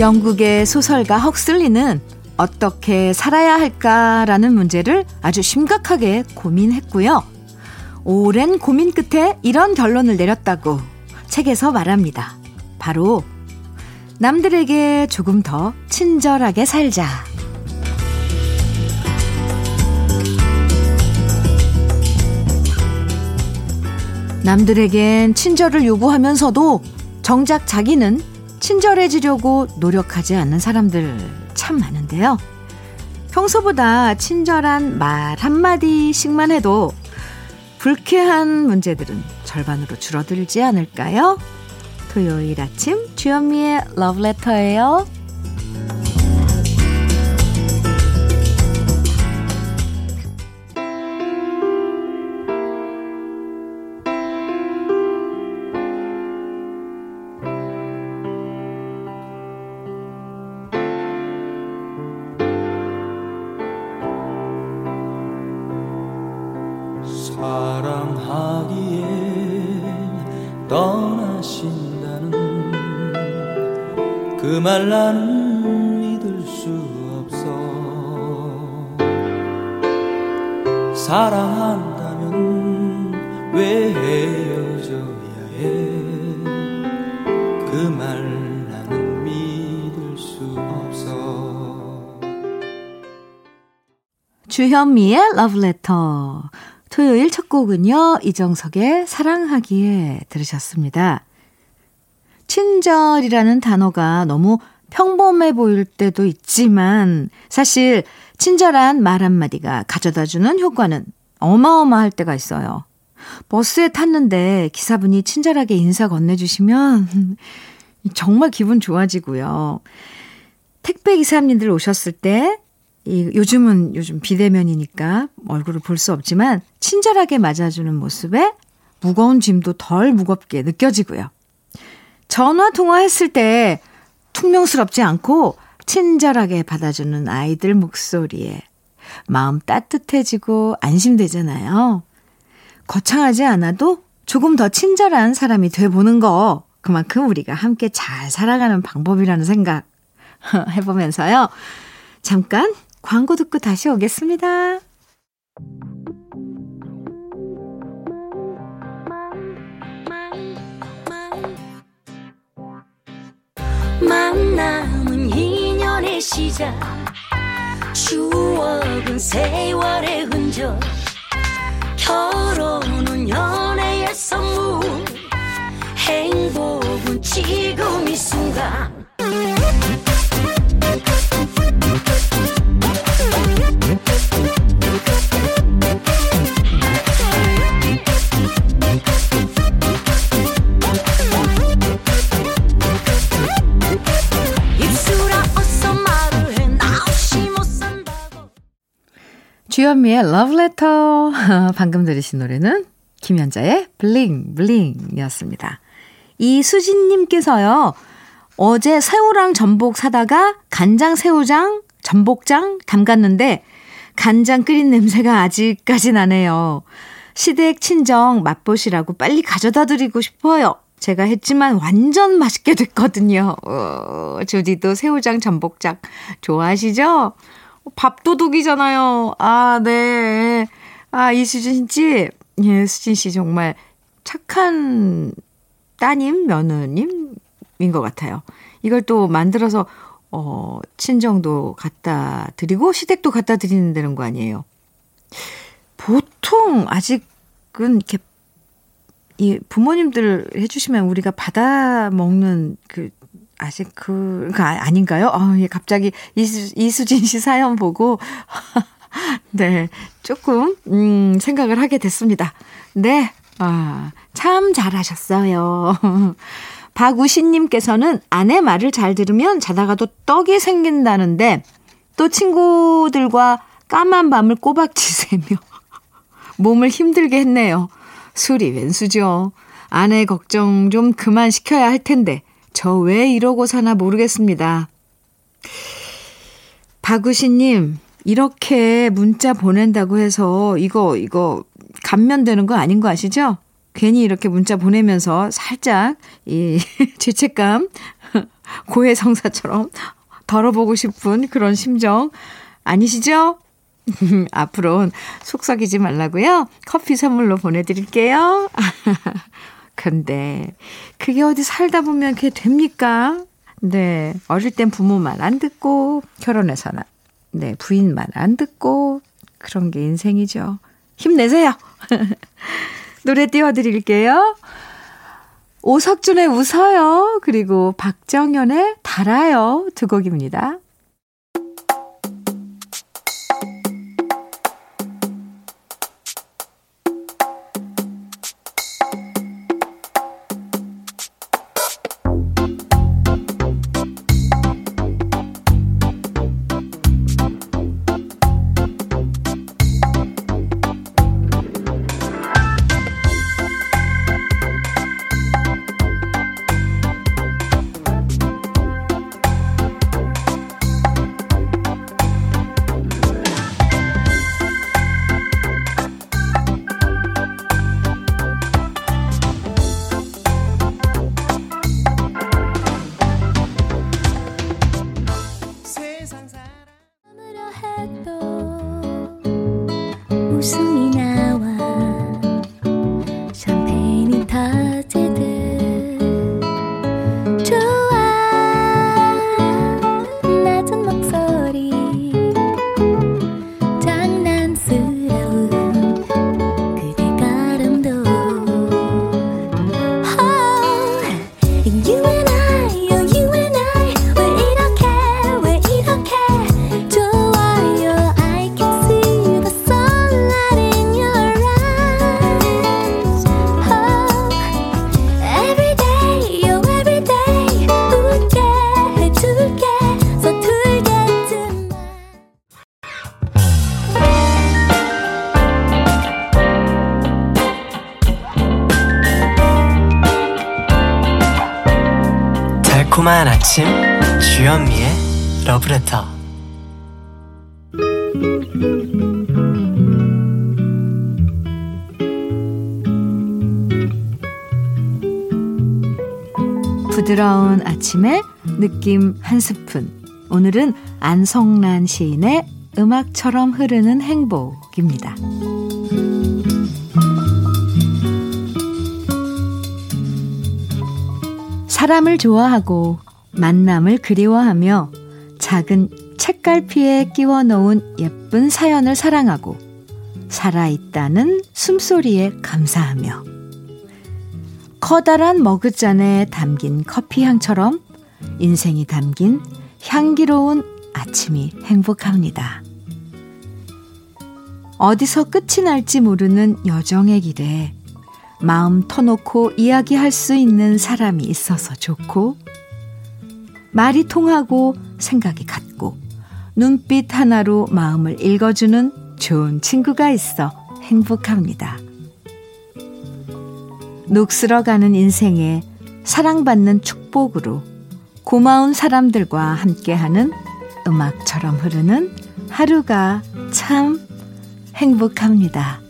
영국의 소설가 헉슬리는 어떻게 살아야 할까라는 문제를 아주 심각하게 고민했고요. 오랜 고민 끝에 이런 결론을 내렸다고 책에서 말합니다. 바로 남들에게 조금 더 친절하게 살자. 남들에겐 친절을 요구하면서도 정작 자기는 친절해지려고 노력하지 않는 사람들 참 많은데요. 평소보다 친절한 말 한마디씩만 해도 불쾌한 문제들은 절반으로 줄어들지 않을까요? 토요일 아침 주현미의 러브레터예요. ' 주현미의 러브레터. 토요일 첫 곡은요, 이정석의 사랑하기에 들으셨습니다. 친절이라는 단어가 너무 평범해 보일 때도 있지만, 사실 친절한 말 한마디가 가져다 주는 효과는 어마어마할 때가 있어요. 버스에 탔는데 기사분이 친절하게 인사 건네주시면 정말 기분 좋아지고요. 택배 기사님들 오셨을 때, 이, 요즘은 요즘 비대면이니까 얼굴을 볼 수 없지만 친절하게 맞아주는 모습에 무거운 짐도 덜 무겁게 느껴지고요. 전화 통화했을 때 퉁명스럽지 않고 친절하게 받아주는 아이들 목소리에 마음 따뜻해지고 안심되잖아요. 거창하지 않아도 조금 더 친절한 사람이 돼보는 거 그만큼 우리가 함께 잘 살아가는 방법이라는 생각 해보면서요. 잠깐 광고 듣고 다시 오겠습니다. 만남은 인연의 시작. 추억은 세월의 흔적. 결혼은 연애의 선물. 행복은 지금 이 순간 주현미의 Love Letter. 방금 들으신 노래는 김현자의 블링, 블링이었습니다. 이수진님께서요, 어제 새우랑 전복 사다가 간장 새우장, 전복장 담갔는데 간장 끓인 냄새가 아직까지 나네요. 시댁 친정 맛보시라고 빨리 가져다 드리고 싶어요. 제가 했지만 완전 맛있게 됐거든요. 어, 조디도 새우장, 전복장 좋아하시죠? 밥도둑이잖아요. 아, 네. 아, 이수진 씨. 예, 수진 씨 정말 착한 따님, 며느님인 것 같아요. 이걸 또 만들어서, 어, 친정도 갖다 드리고 시댁도 갖다 드리는 되는 거 아니에요. 보통 아직은 이렇게 이 부모님들 해주시면 우리가 받아 먹는 그 아직 그, 그 아, 아닌가요? 아, 예, 갑자기 이수, 이수진 씨 사연 보고, 네, 조금, 음, 생각을 하게 됐습니다. 네, 아, 참 잘하셨어요. 박우신님께서는 아내 말을 잘 들으면 자다가도 떡이 생긴다는데, 또 친구들과 까만 밤을 꼬박 지새며 몸을 힘들게 했네요. 술이 웬수죠. 아내 걱정 좀 그만 시켜야 할 텐데, 저 왜 이러고 사나 모르겠습니다. 박우신님, 이렇게 문자 보낸다고 해서 이거, 이거, 감면되는 거 아닌 거 아시죠? 괜히 이렇게 문자 보내면서 살짝 이 죄책감 고해성사처럼 덜어보고 싶은 그런 심정 아니시죠? 앞으로는 속 썩이지 말라고요. 커피 선물로 보내드릴게요. 근데 그게 어디 살다 보면 그게 됩니까? 네. 어릴 땐 부모 말 안 듣고 결혼해서는 네, 부인 말 안 듣고 그런 게 인생이죠. 힘내세요. 노래 띄워드릴게요. 오석준의 웃어요. 그리고 박정현의 달아요. 두 곡입니다. 러브레터 부드러운 아침에 느낌 한 스푼 오늘은 안성란 시인의 음악처럼 흐르는 행복입니다. 사람을 좋아하고 만남을 그리워하며 작은 책갈피에 끼워 놓은 예쁜 사연을 사랑하고 살아있다는 숨소리에 감사하며 커다란 머그잔에 담긴 커피 향처럼 인생이 담긴 향기로운 아침이 행복합니다. 어디서 끝이 날지 모르는 여정의 길에 마음 터놓고 이야기할 수 있는 사람이 있어서 좋고, 말이 통하고 생각이 같고, 눈빛 하나로 마음을 읽어주는 좋은 친구가 있어 행복합니다. 녹슬어가는 인생에 사랑받는 축복으로 고마운 사람들과 함께하는 음악처럼 흐르는 하루가 참 행복합니다.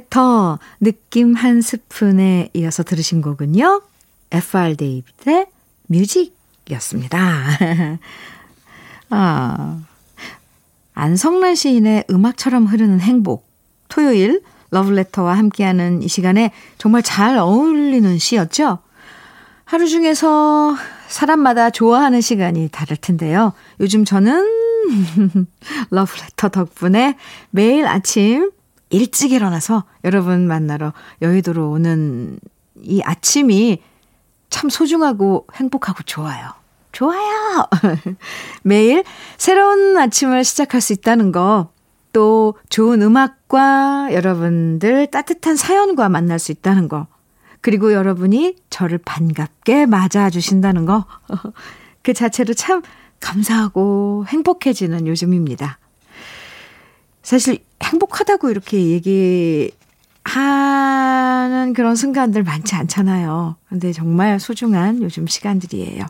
러브레터 느낌 한 스푼에 이어서 들으신 곡은요. FR 데이빗의 뮤직이었습니다. 아, 안성란 시인의 음악처럼 흐르는 행복. 토요일 러브레터와 함께하는 이 시간에 정말 잘 어울리는 시였죠? 하루 중에서 사람마다 좋아하는 시간이 다를 텐데요. 요즘 저는 러브레터 덕분에 매일 아침 일찍 일어나서 여러분 만나러 여의도로 오는 이 아침이 참 소중하고 행복하고 좋아요. 좋아요. 매일 새로운 아침을 시작할 수 있다는 거, 또 좋은 음악과 여러분들 따뜻한 사연과 만날 수 있다는 거, 그리고 여러분이 저를 반갑게 맞아주신다는 거, 그 자체로 참 감사하고 행복해지는 요즘입니다. 사실 행복하다고 이렇게 얘기하는 그런 순간들 많지 않잖아요. 근데 정말 소중한 요즘 시간들이에요.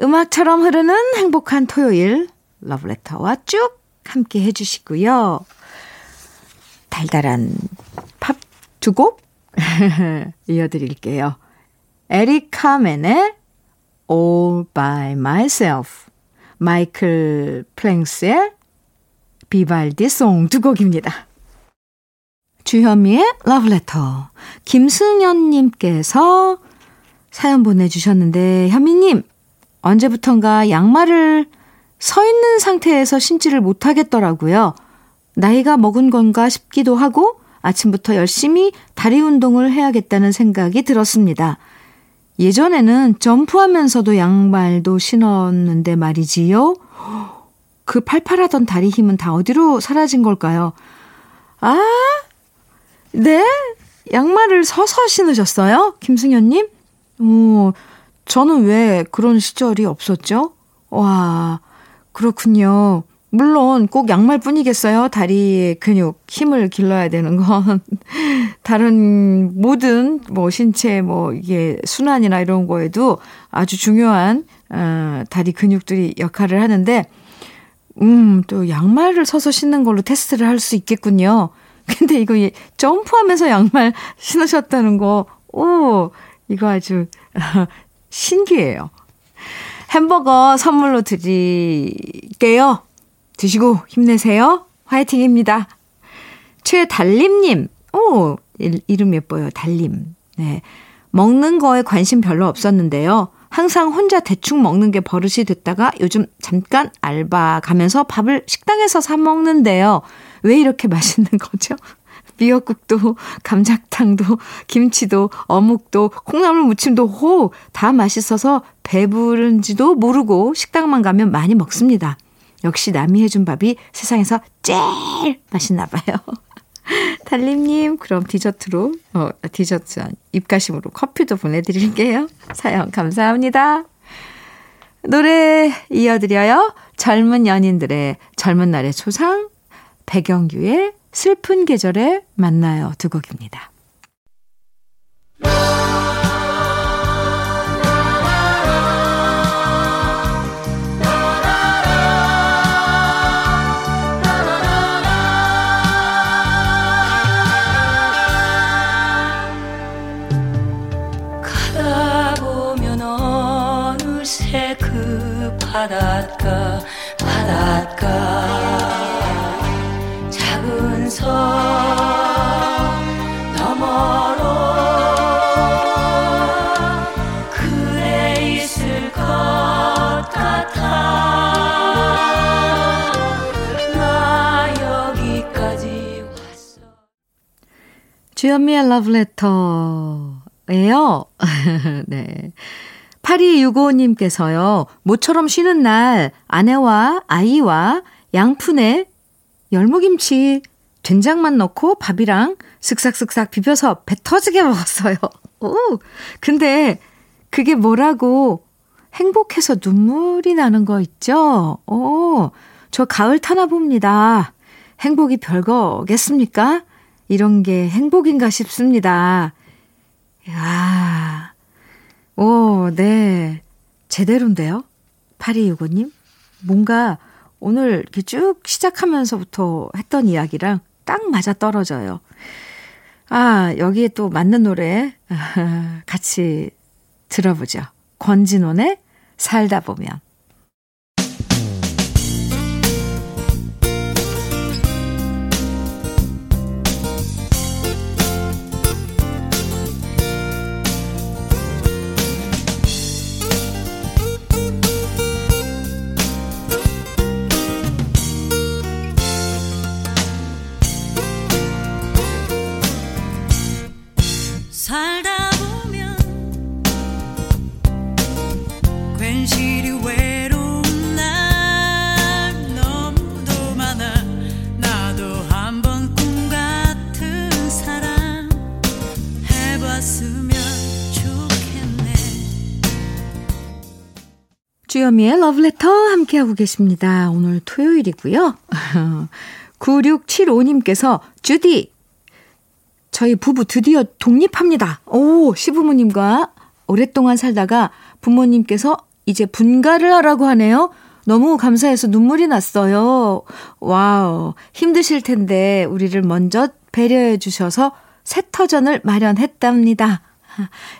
음악처럼 흐르는 행복한 토요일 러브레터와 쭉 함께 해주시고요. 달달한 팝 두 곡 이어드릴게요. 에릭 카멘의 All by Myself, 마이클 프랭스의 Vivaldi's Song 두 곡입니다. 주현미의 러브레터, 김승현님께서 사연 보내주셨는데, 현미님, 언제부턴가 양말을 서 있는 상태에서 신지를 못하겠더라고요. 나이가 먹은 건가 싶기도 하고 아침부터 열심히 다리 운동을 해야겠다는 생각이 들었습니다. 예전에는 점프하면서도 양말도 신었는데 말이지요. 그 팔팔하던 다리 힘은 다 어디로 사라진 걸까요? 아, 네? 양말을 서서 신으셨어요? 김승현님? 오, 저는 왜 그런 시절이 없었죠? 와, 그렇군요. 물론 꼭 양말뿐이겠어요. 다리의 근육, 힘을 길러야 되는 건 다른 모든 뭐 신체 뭐 이게 순환이나 이런 거에도 아주 중요한 어, 다리 근육들이 역할을 하는데 음, 또 양말을 서서 신는 걸로 테스트를 할 수 있겠군요. 근데 이거 점프하면서 양말 신으셨다는 거, 오, 이거 아주 신기해요. 햄버거 선물로 드릴게요. 드시고 힘내세요. 화이팅입니다. 최달림님, 오, 이름 예뻐요. 달림. 네. 먹는 거에 관심 별로 없었는데요. 항상 혼자 대충 먹는 게 버릇이 됐다가 요즘 잠깐 알바 가면서 밥을 식당에서 사 먹는데요. 왜 이렇게 맛있는 거죠? 미역국도, 감자탕도, 김치도, 어묵도, 콩나물 무침도 호! 다 맛있어서 배부른지도 모르고 식당만 가면 많이 먹습니다. 역시 남이 해준 밥이 세상에서 제일 맛있나 봐요. 달림님, 그럼 디저트로, 어, 디저트, 입가심으로 커피도 보내드릴게요. 사연 감사합니다. 노래 이어드려요. 젊은 연인들의 젊은 날의 초상, 배경규의 슬픈 계절에 만나요 두 곡입니다. 바닷가 바닷가 작은 섬 너머로 그대 있을 것 같아 나 여기까지 왔어 주현미의 러브레터예요. 네. 8265님께서요, 모처럼 쉬는 날 아내와 아이와 양푼에 열무김치 된장만 넣고 밥이랑 슥싹슥싹 비벼서 배 터지게 먹었어요. 오, 근데 그게 뭐라고 행복해서 눈물이 나는 거 있죠? 오, 저 가을 타나 봅니다. 행복이 별거겠습니까? 이런 게 행복인가 싶습니다. 야 오, 네. 제대로인데요? 8265님? 뭔가 오늘 이렇게 쭉 시작하면서부터 했던 이야기랑 딱 맞아 떨어져요. 아, 여기에 또 맞는 노래 같이 들어보죠. 권진원의 살다 보면. 주현미의 러브레터 함께하고 계십니다. 오늘 토요일이고요. 9675님께서 주디 저희 부부 드디어 독립합니다. 오, 시부모님과 오랫동안 살다가 부모님께서 이제 분가를 하라고 하네요. 너무 감사해서 눈물이 났어요. Wow. 힘드실 텐데 우리를 먼저 배려해 주셔서 새 터전을 마련했답니다.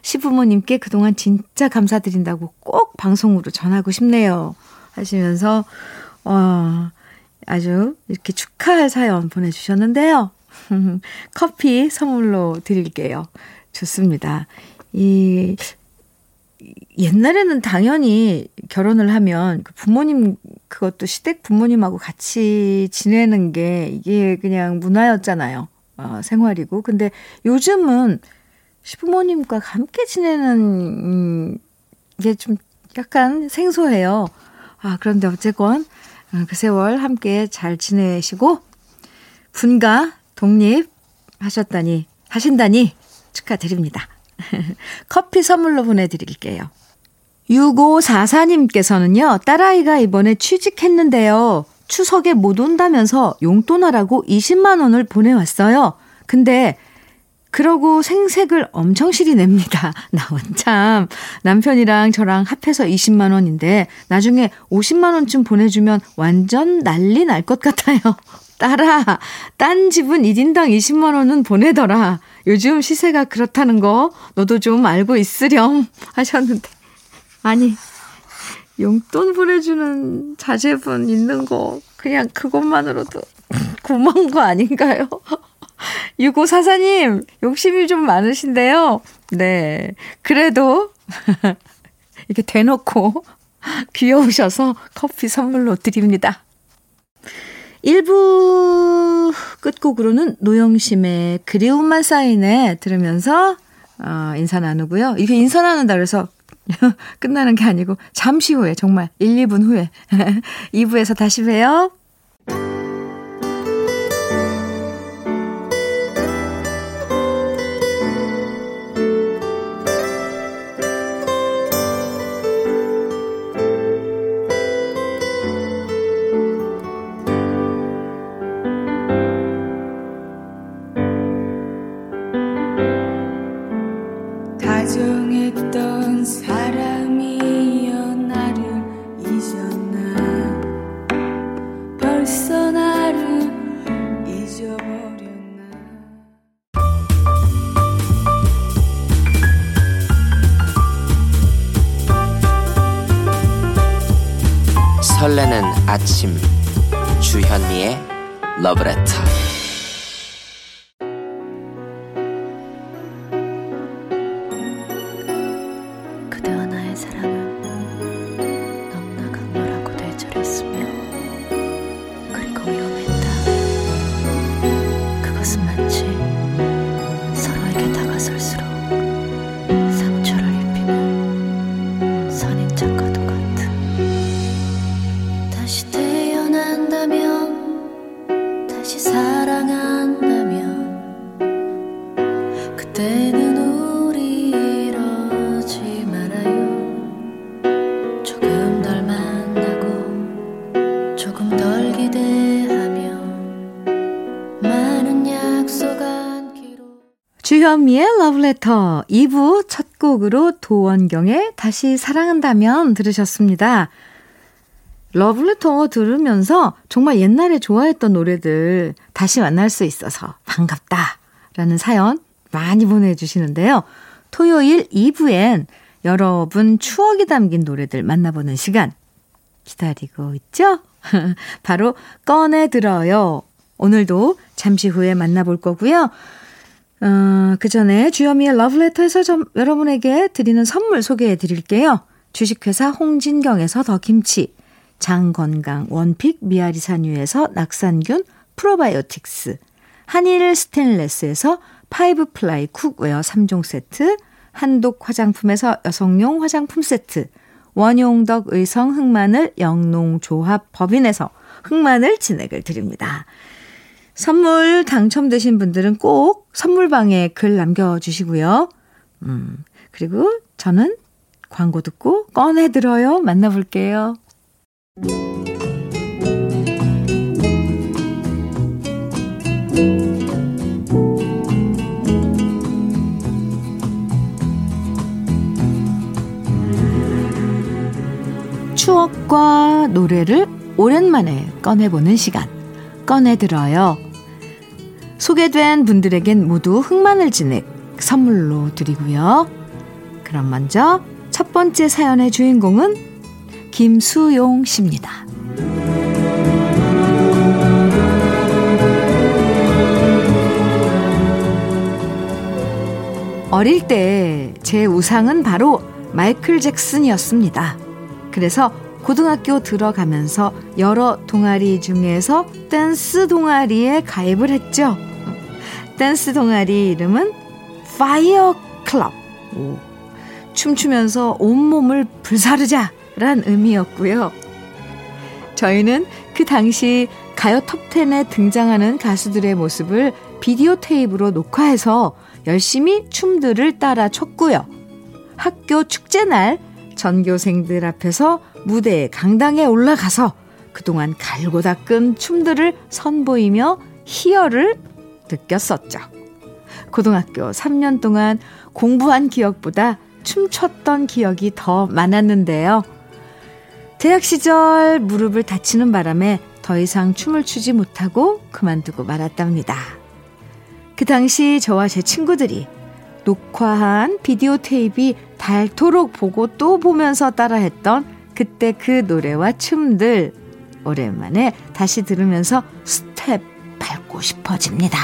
시부모님께 그동안 진짜 감사드린다고 꼭 방송으로 전하고 싶네요. 하시면서, 어, 아주 이렇게 축하할 사연 보내주셨는데요. 커피 선물로 드릴게요. 좋습니다. 이, 옛날에는 당연히 결혼을 하면 그 부모님, 그것도 시댁 부모님하고 같이 지내는 게 이게 그냥 문화였잖아요. 어, 생활이고. 근데 요즘은 시부모님과 함께 지내는 음, 게좀 약간 생소해요. 아, 그런데 어쨌건 어, 그 세월 함께 잘 지내시고 분가 독립 하셨다니 하신다니 축하드립니다. 커피 선물로 보내드릴게요. 6544님께서는요, 딸아이가 이번에 취직했는데요. 추석에 못 온다면서 용돈하라고 20만원을 보내왔어요. 근데 그러고 생색을 엄청 실이 냅니다. 나원 참. 남편이랑 저랑 합해서 20만 원인데 나중에 50만 원쯤 보내주면 완전 난리 날 것 같아요. 딸아, 딴 집은 1인당 20만 원은 보내더라. 요즘 시세가 그렇다는 거 너도 좀 알고 있으렴 하셨는데. 아니, 용돈 보내주는 자제분 있는 거 그냥 그것만으로도 고마운 거 아닌가요? 6544님, 욕심이 좀 많으신데요. 네. 그래도, 이렇게 대놓고 귀여우셔서 커피 선물로 드립니다. 1부 끝곡으로는 노영심의 그리움만 쌓이네 들으면서 어, 인사 나누고요. 이게 인사 나눈다 그래서 끝나는 게 아니고 잠시 후에 정말 1, 2분 후에 2부에서 다시 봬요. 설레는 아침. 주현미의 러브레터 러브레터 2부 첫 곡으로 도원경의 다시 사랑한다면 들으셨습니다. 러브레터 들으면서 정말 옛날에 좋아했던 노래들 다시 만날 수 있어서 반갑다 라는 사연 많이 보내주시는데요. 토요일 2부엔 여러분 추억이 담긴 노래들 만나보는 시간 기다리고 있죠? 바로 꺼내 들어요. 오늘도 잠시 후에 만나볼 거고요. 어, 그 전에 주현미의 러브레터에서 좀 여러분에게 드리는 선물 소개해 드릴게요. 주식회사 홍진경에서 더 김치, 장건강 one pick 미아리 산유에서 낙산균 프로바이오틱스, 한일 스텐레스에서 five ply cookware 3종 세트, 한독 화장품에서 여성용 화장품 세트, 원용덕 의성 흑마늘 영농조합 법인에서 흑마늘 진액을 드립니다. 선물 당첨되신 분들은 꼭 선물방에 글 남겨주시고요. 음, 그리고 저는 광고 듣고 꺼내들어요. 만나볼게요. 추억과 노래를 오랜만에 꺼내보는 시간. 꺼내들어요. 소개된 분들에겐 모두 흑마늘 진액 선물로 드리고요. 그럼 먼저 첫 번째 사연의 주인공은 김수용 씨입니다. 어릴 때 제 우상은 바로 마이클 잭슨이었습니다. 그래서 고등학교 들어가면서 여러 동아리 중에서 댄스 동아리에 가입을 했죠. 댄스 동아리 이름은 파이어 클럽. 춤추면서 온몸을 불사르자란 의미였고요. 저희는 그 당시 가요 톱10에 등장하는 가수들의 모습을 비디오 테이프로 녹화해서 열심히 춤들을 따라 췄고요. 학교 축제날 전교생들 앞에서 무대에 강당에 올라가서 그동안 갈고 닦은 춤들을 선보이며 희열을 느꼈었죠. 고등학교 3년 동안 공부한 기억보다 춤췄던 기억이 더 많았는데요. 대학 시절 무릎을 다치는 바람에 더 이상 춤을 추지 못하고 그만두고 말았답니다. 그 당시 저와 제 친구들이 녹화한 비디오 테이프 닳도록 보고 또 보면서 따라했던 그때 그 노래와 춤들 오랜만에 다시 들으면서 스텝 밟고 싶어집니다.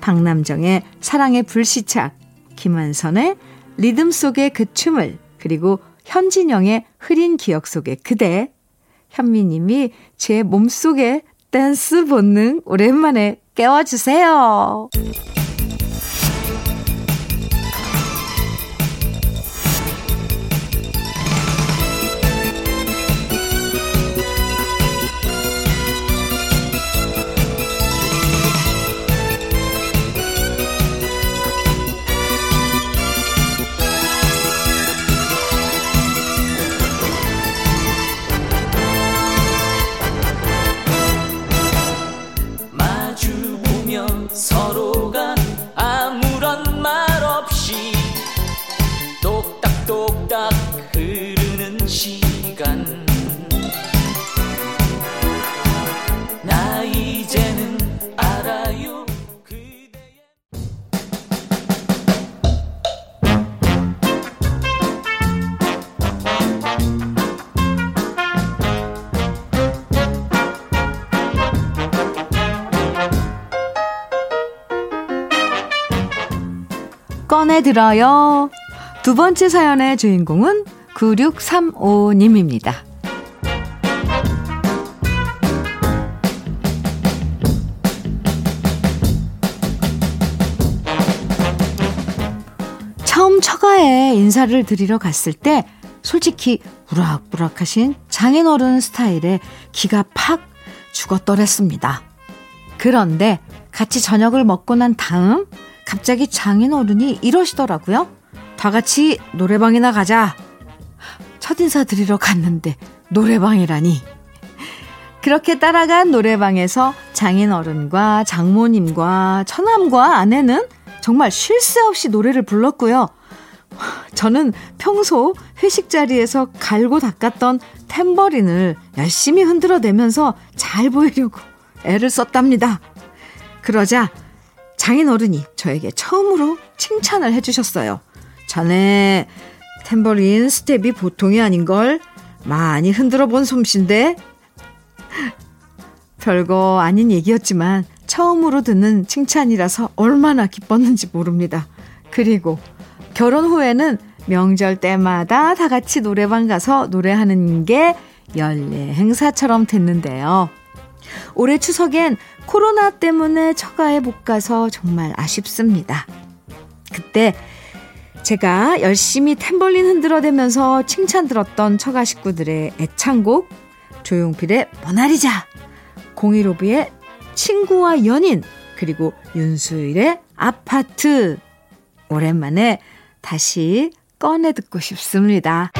박남정의 사랑의 불시착, 김완선의 리듬 속의 그 춤을, 그리고 현진영의 흐린 기억 속의 그대, 현미님이 제 몸속에 댄스 본능 오랜만에 깨워주세요. 꺼내들어요. 두 번째 사연의 주인공은 9635님입니다. 처음 처가에 인사를 드리러 갔을 때 솔직히 우락부락하신 장인어른 스타일에 기가 팍 죽었더랬습니다. 그런데 같이 저녁을 먹고 난 다음 갑자기 장인어른이 이러시더라고요. 다 같이 노래방이나 가자. 첫인사 드리러 갔는데 노래방이라니. 그렇게 따라간 노래방에서 장인어른과 장모님과 처남과 아내는 정말 쉴 새 없이 노래를 불렀고요. 저는 평소 회식 자리에서 갈고 닦았던 탬버린을 열심히 흔들어대면서 잘 보이려고 애를 썼답니다. 그러자 장인어른이 저에게 처음으로 칭찬을 해주셨어요. 자네 탬버린 스텝이 보통이 아닌걸 많이 흔들어 본 솜씨인데 별거 아닌 얘기였지만 처음으로 듣는 칭찬이라서 얼마나 기뻤는지 모릅니다. 그리고 결혼 후에는 명절 때마다 다 같이 노래방 가서 노래하는 게 연례 행사처럼 됐는데요. 올해 추석엔 코로나 때문에 처가에 못 가서 정말 아쉽습니다. 그때 제가 열심히 탬버린 흔들어대면서 칭찬 들었던 처가 식구들의 애창곡 조용필의 모나리자, 015B의 친구와 연인, 그리고 윤수일의 아파트 오랜만에 다시 꺼내 듣고 싶습니다.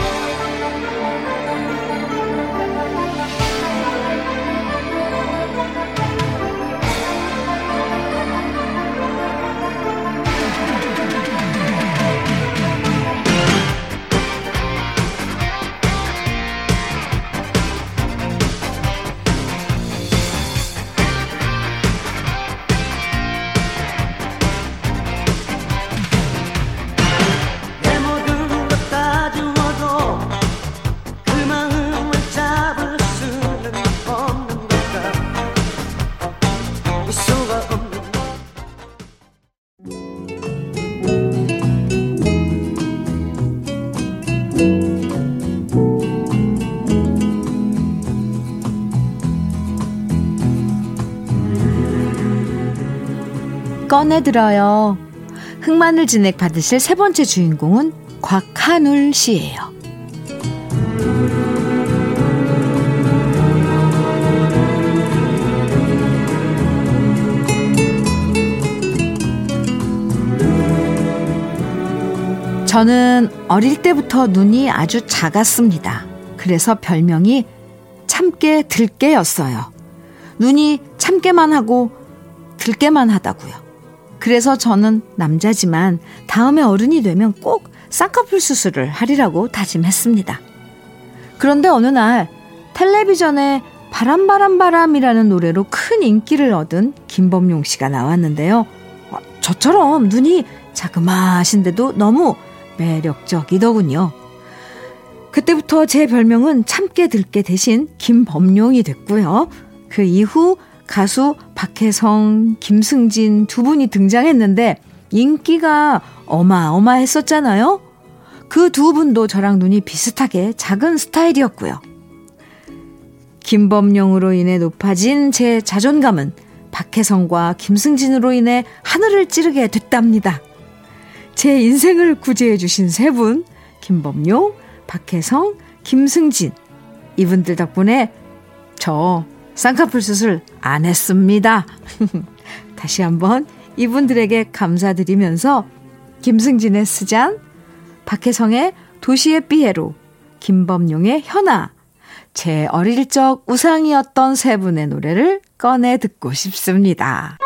꺼내 들어요. 흑마늘 진액 받으실 세 번째 주인공은 곽한울 씨예요. 저는 어릴 때부터 눈이 아주 작았습니다. 그래서 별명이 참깨 들깨였어요. 눈이 참깨만 하고 들깨만 하다고요. 그래서 저는 남자지만 다음에 어른이 되면 꼭 쌍꺼풀 수술을 하리라고 다짐했습니다. 그런데 어느 날 텔레비전에 바람바람바람이라는 노래로 큰 인기를 얻은 김범용 씨가 나왔는데요. 어, 저처럼 눈이 자그마하신데도 너무 매력적이더군요. 그때부터 제 별명은 참깨 들깨 대신 김범용이 됐고요. 그 이후 가수 박혜성, 김승진 두 분이 등장했는데 인기가 어마어마했었잖아요. 그 두 분도 저랑 눈이 비슷하게 작은 스타일이었고요. 김범용으로 인해 높아진 제 자존감은 박혜성과 김승진으로 인해 하늘을 찌르게 됐답니다. 제 인생을 구제해 주신 세 분, 김범용, 박혜성, 김승진. 이분들 덕분에 저 쌍꺼풀 수술 안 했습니다. 다시 한번 이분들에게 감사드리면서 김승진의 스잔, 박혜성의 도시의 삐에로, 김범용의 현아, 제 어릴 적 우상이었던 세 분의 노래를 꺼내 듣고 싶습니다.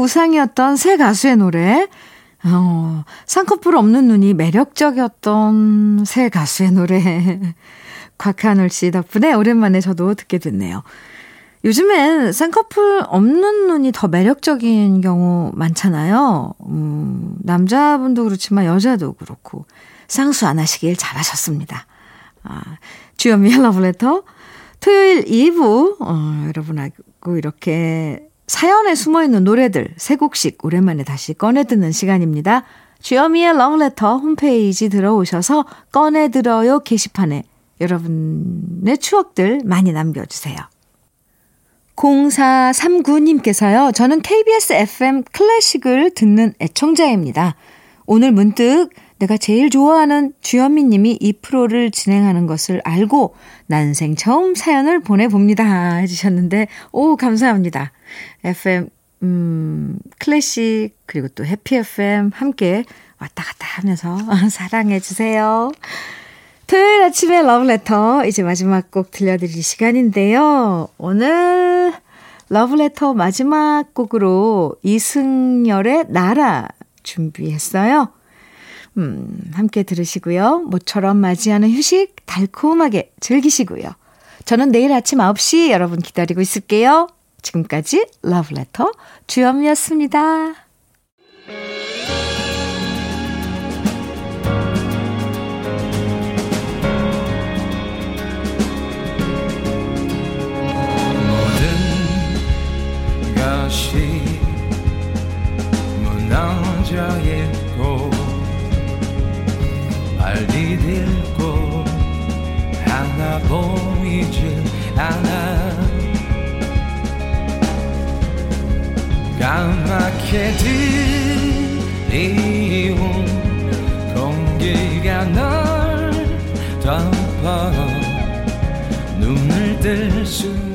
우상이었던 새 가수의 노래. 어, 쌍꺼풀 없는 눈이 매력적이었던 새 가수의 노래. 곽한울 씨 덕분에 오랜만에 저도 듣게 됐네요. 요즘엔 쌍꺼풀 없는 눈이 더 매력적인 경우 많잖아요. 음, 남자분도 그렇지만 여자도 그렇고. 쌍수 안 하시길 잘하셨습니다. 아, 주현미의 러브레터. 토요일 2부, 어, 여러분하고 이렇게 사연에 숨어있는 노래들 세 곡씩 오랜만에 다시 꺼내 듣는 시간입니다. 주여미의 러브레터 홈페이지 들어오셔서 꺼내 들어요 게시판에 여러분의 추억들 많이 남겨주세요. 0439님께서요. 저는 KBS FM 클래식을 듣는 애청자입니다. 오늘 문득 내가 제일 좋아하는 주현미 님이 이 프로를 진행하는 것을 알고 난생 처음 사연을 보내봅니다. 해주셨는데, 오, 감사합니다. FM, 음, 클래식, 그리고 또 해피 FM 함께 왔다 갔다 하면서 사랑해 주세요. 토요일 아침에 러브레터, 이제 마지막 곡 들려드릴 시간인데요. 오늘 러브레터 마지막 곡으로 이승열의 나라 준비했어요. 음, 함께 들으시고요. 모처럼 맞이하는 휴식 달콤하게 즐기시고요. 저는 내일 아침 9시 여러분 기다리고 있을게요. 지금까지 러브레터 주현미였습니다. 다시 무너져 있고 발 디딜고 하나 보이질 않아 까맣게 들이온 공기가 널 덮어 눈을 뜰 수